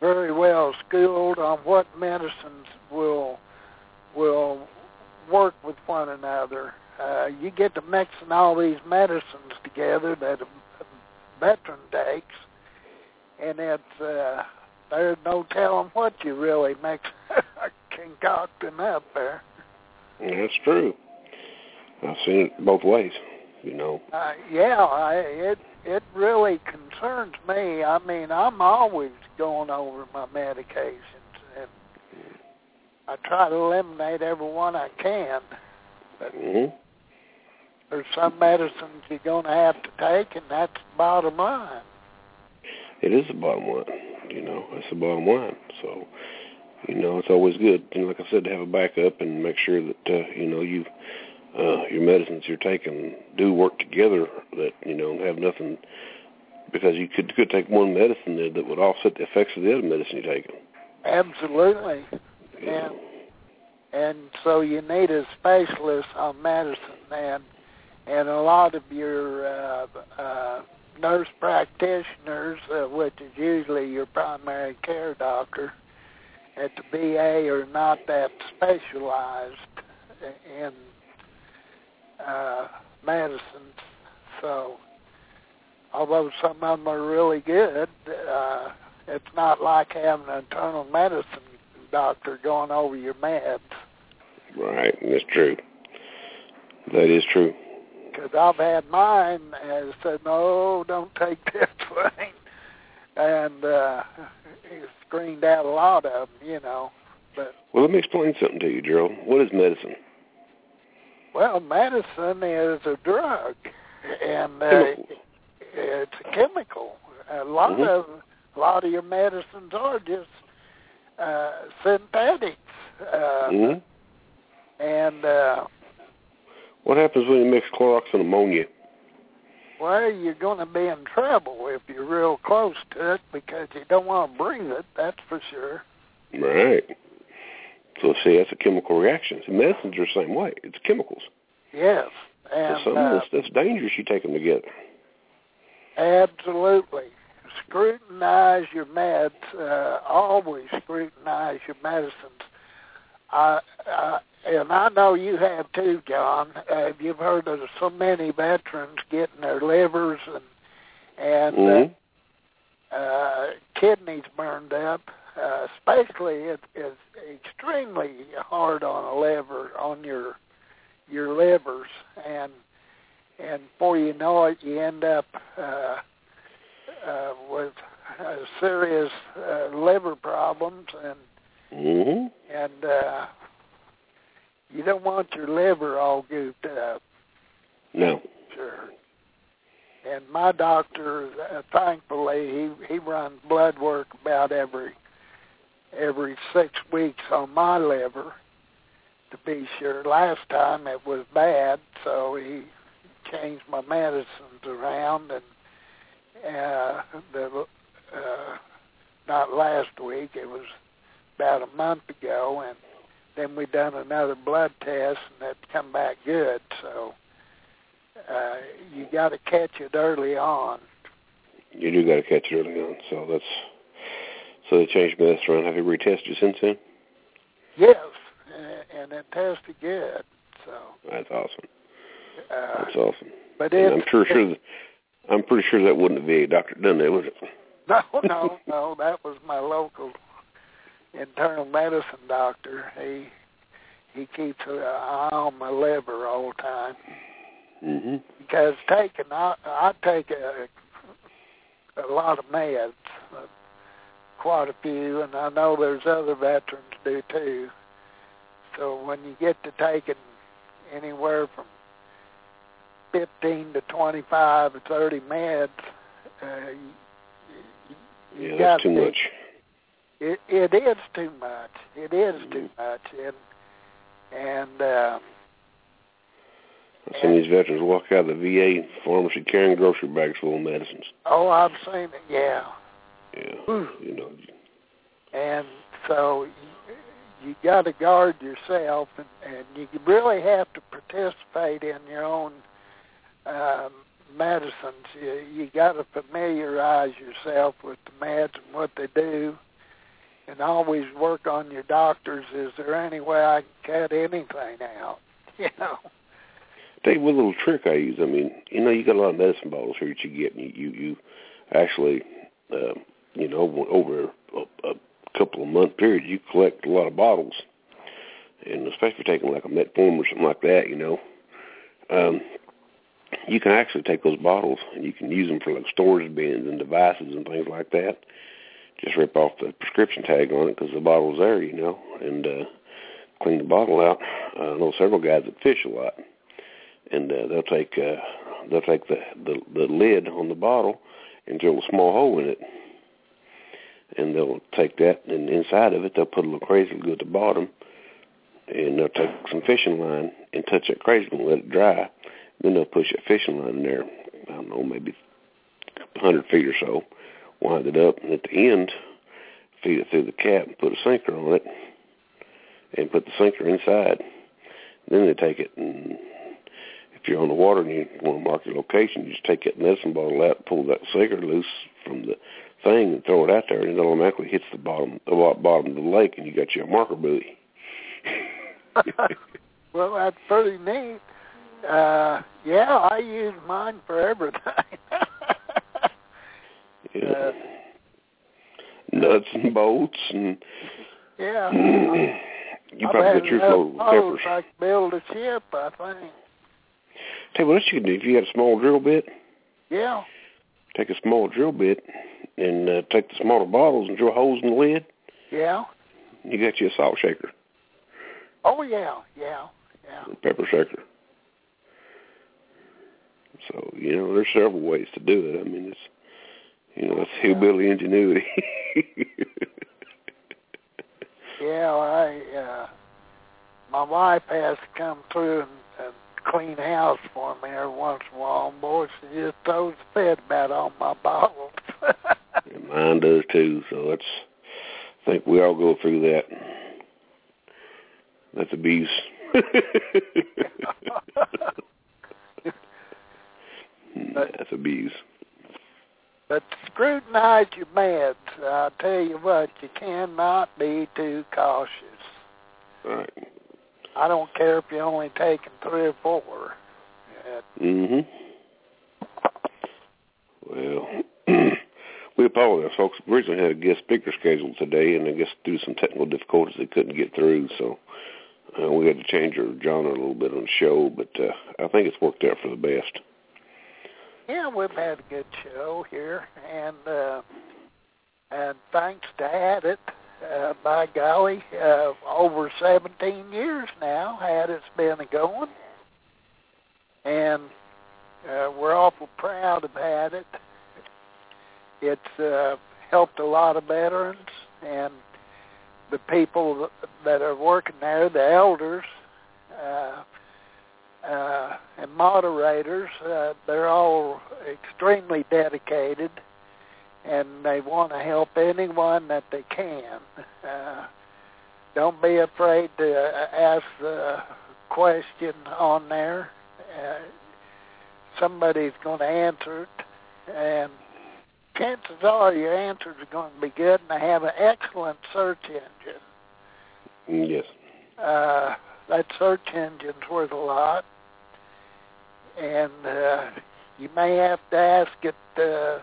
very well schooled on what medicines will will work with one another. Uh, you get to mixing all these medicines together that a veteran takes, and it's uh, there's no telling what you really mix concocting up there. That's true. I've seen it both ways. You know. Uh, yeah, I, it it really concerns me. I mean, I'm always going over my medications, and I try to eliminate every one I can. But hmm there's some medicines you're going to have to take, and that's the bottom line. It is the bottom line. You know, that's the bottom line. So, you know, it's always good, know, like I said, to have a backup and make sure that uh, you know you uh, your medicines you're taking do work together. That you know have nothing because you could could take one medicine there that would offset the effects of the other medicine you're taking. Absolutely. You And and so you need a specialist on medicine and and a lot of your uh, uh, nurse practitioners, uh, which is usually your primary care doctor at the VA, are not that specialized in uh, medicine. So, although some of them are really good, uh, it's not like having an internal medicine doctor going over your meds. Right, that's true. That is true. Because I've had mine and said, no, don't take this thing. And uh, screened out a lot of them, you know. But, Well, let me explain something to you, Gerald. What is medicine? Well, medicine is a drug. And uh, it's a chemical. A lot Mhm. of a lot of your medicines are just uh, synthetics. Uh, hmm And uh, What happens when you mix Clorox and ammonia? well, you're going to be in trouble if you're real close to it because you don't want to breathe it. That's for sure. Right. So see, that's a chemical reaction. So medicines are the same way. It's chemicals. Yes, So and some uh, of this that's dangerous. You take them together. absolutely scrutinize your meds. Uh, always scrutinize your medicines. I, I and I know you have too, John. Uh, you've heard of so many veterans getting their livers and and Mhm. uh, uh, kidneys burned up. Uh, especially, it is extremely hard on a liver on your your livers, and and before you know it, you end up uh, uh, with uh, serious uh, liver problems and hmm and uh, you don't want your liver all gooped up. No. Sure. And my doctor, uh, thankfully, he he runs blood work about every every six weeks on my liver to be sure. Last time it was bad, so he changed my medicines around, and uh, the uh, not last week. It was about a month ago, and then we done another blood test, and it come back good. So uh, you got to catch it early on. You do got to catch it early on. So that's so they changed medicine around. Have you retested since then? Yes, and it tested good. So, That's awesome. uh, That's awesome. but it, I'm sure sure that, I'm pretty sure that wouldn't have VA doctor done that, would it? No, no, no. That was my local internal medicine doctor. He he keeps an eye on my liver all the time. Mm-hmm. Because taking, I, I take a, a lot of meds, quite a few, and I know there's other veterans do too. So when you get to taking anywhere from 15 to 25 or 30 meds, uh, you, you Yeah, got that's too to, much. It, it is too much. It is too much, and and uh, Some of these veterans walk out of the VA pharmacy carrying grocery bags full of medicines. oh, I've seen it. Yeah, Yeah, you know. and so you, you got to guard yourself, and, and you really have to participate in your own um, medicines. You, you got to familiarize yourself with the meds and what they do, and always work on your doctors. Is there any way I can cut anything out? You know. Tell you what little trick I use. I mean, you know, you got a lot of medicine bottles here that you get, and you you, you actually, uh, you know, over, a, a couple of month period, you collect a lot of bottles, and especially taking like a metformin or something like that, you know, um, you can actually take those bottles and you can use them for like storage bins and devices and things like that. Just rip off the prescription tag on it because the bottle's there, you know, and uh, clean the bottle out. Uh, I know several guys that fish a lot and uh, they'll take uh, they'll take the, the the lid on the bottle and drill a small hole in it, and they'll take that and inside of it they'll put a little crazy glue at the bottom, and they'll take some fishing line and touch that crazy glue and let it dry. Then they'll push that fishing line in there. I don't know, maybe a hundred feet or so, wind it up, and at the end, feed it through the cap and put a sinker on it, and put the sinker inside. Then they take it and if you're on the water and you want to mark your location, you just take that medicine bottle out, pull that sinker loose from the thing, and throw it out there, and it automatically hits the bottom, the bottom of the lake, and you got your marker buoy. well, that's pretty neat. Uh, yeah, I use mine for everything. yeah. Uh, Nuts and bolts, and yeah. you probably got your full peppers. I could build a ship, I think. Tell you what else you can do. If you got a small drill bit, Yeah. take a small drill bit and uh, take the smaller bottles and drill holes in the lid. Yeah. You got you a salt shaker, Oh yeah, yeah, yeah. pepper shaker. So you know, there's several ways to do it. I mean, it's you know, it's hillbilly ingenuity. Yeah, I uh my wife has to come through and, and clean house for me every once in a while. Boy, she just throws the fed about on my bottles. And mine does too. So that's I think we all go through that. That's abuse. That's abuse. but scrutinize your meds. I tell you what, you cannot be too cautious. Right. I don't care if you're only taking three or four. Mhm. Well, we apologize, folks. We originally had a guest speaker scheduled today, and I guess due to some technical difficulties, they couldn't get through. So uh, we had to change our genre a little bit on the show, but uh, I think it's worked out for the best. yeah, we've had a good show here, and uh, and thanks to Hadit, uh, by golly, uh, over 17 years now, Hadit's been a going, and uh, we're awful proud of Hadit. It's uh, helped a lot of veterans and the people that are working there, the elders. Uh, uh, and moderators, uh, they're all extremely dedicated, and they want to help anyone that they can. Uh, don't be afraid to ask the question on there. Uh, somebody's going to answer it, and chances are your answers are going to be good, and they have an excellent search engine. Yes. Uh, that search engine's worth a lot, and uh, you may have to ask it uh,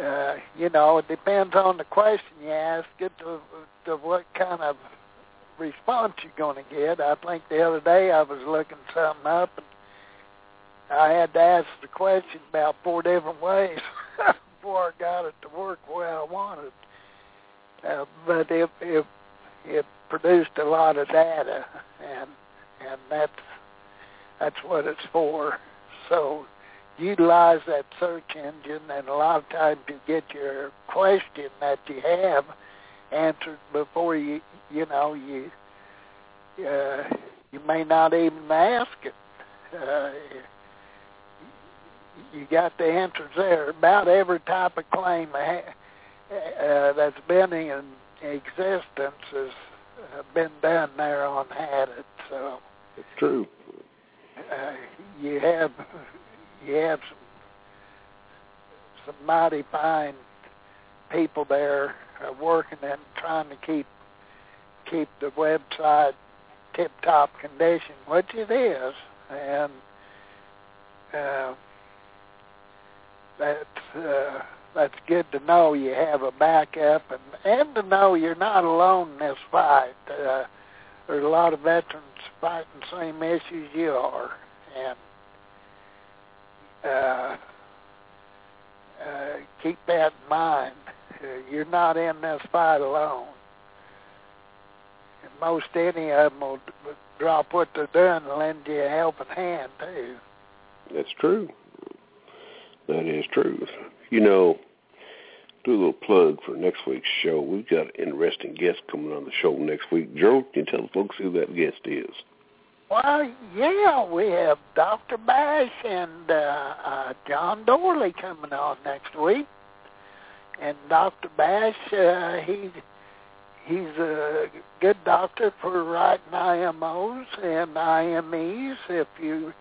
uh, you know, it depends on the question you ask it to, to what kind of response you're going to get. I think the other day I was looking something up and I had to ask the question about four different ways before I got it to work the way I wanted. Uh, but it, it it produced a lot of data, and and that's that's what it's for. So utilize that search engine, and a lot of times you get your question that you have answered before you you know you uh, you may not even ask it. Uh, you got the answers there. About every type of claim uh, that's been in existence has uh, been done there on Hadit. So it's true. Uh, you have you have some some mighty fine people there uh, working and trying to keep keep the website tip top condition, which it is, and uh, that's uh, that's good to know you have a backup and and to know you're not alone in this fight. Uh, there's a lot of veterans fighting the same issues you are, and uh, uh, keep that in mind. Uh, you're not in this fight alone. And most any of them will drop what they're doing and lend you a helping hand too. That's true. That is true. You know, do a little plug for next week's show. We've got an interesting guest coming on the show next week. Gerald, can you tell the folks who that guest is? Well, yeah, we have Dr. Bash and uh, uh, John Dorley coming on next week. And Dr. Bash, uh, he he's a good doctor for writing IMOs and IMEs. If you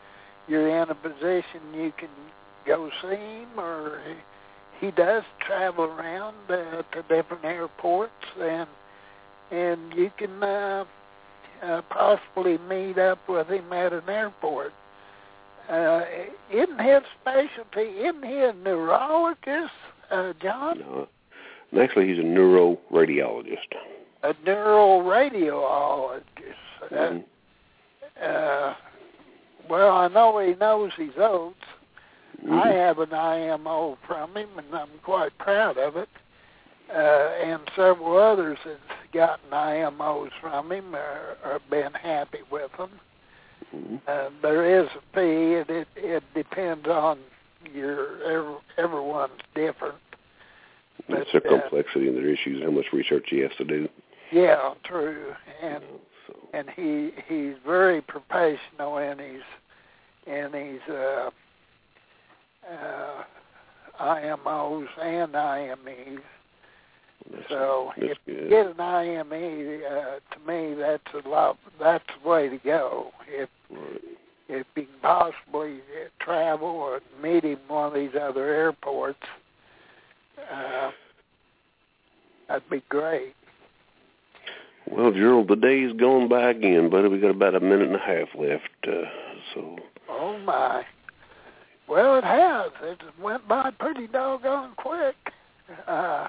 you're in a position you can go see him, or he, he does travel around uh, to different airports, and and you can uh, uh, possibly meet up with him at an airport. Uh, isn't his specialty? Isn't he a neurologist, uh, John? No, actually, he's a neuroradiologist. A neuroradiologist. Uh, mm-hmm. Uh, well, I know he knows his oats. Mm-hmm. I have an IMO from him, and I'm quite proud of it. Uh, and several others have gotten IMOs from him or, or been happy with them. Mm-hmm. Uh, there is a fee. It, it it depends on your every, everyone's different. But, it's their uh, complexity and their issues, how much research he has to do. Yeah, true. And So, and he he's very professional in his in his uh, uh, IMOs and IMEs. that's, So that's if you get an IME, uh, to me that's a lot. That's the way to go. If Right. if you can possibly travel or meet him one of these other airports, uh, that'd be great. Well, Gerald, the day's gone by again, buddy. We got about a minute and a half left. Uh, so, Oh my. Well, it has. It went by pretty doggone quick. Uh,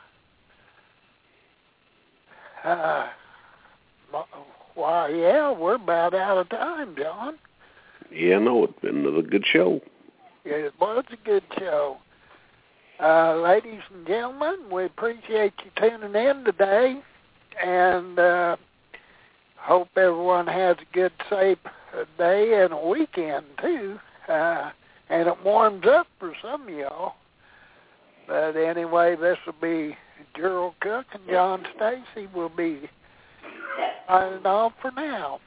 uh, why, yeah, we're about out of time, John. yeah, no, it's been another good show. Yeah, it was a good show. Uh, ladies and gentlemen, we appreciate you tuning in today, and uh, hope everyone has a good, safe day and a weekend too. Uh, and it warms up for some of y'all. But anyway, this will be Gerald Cook and John Stacy will be signing off for now.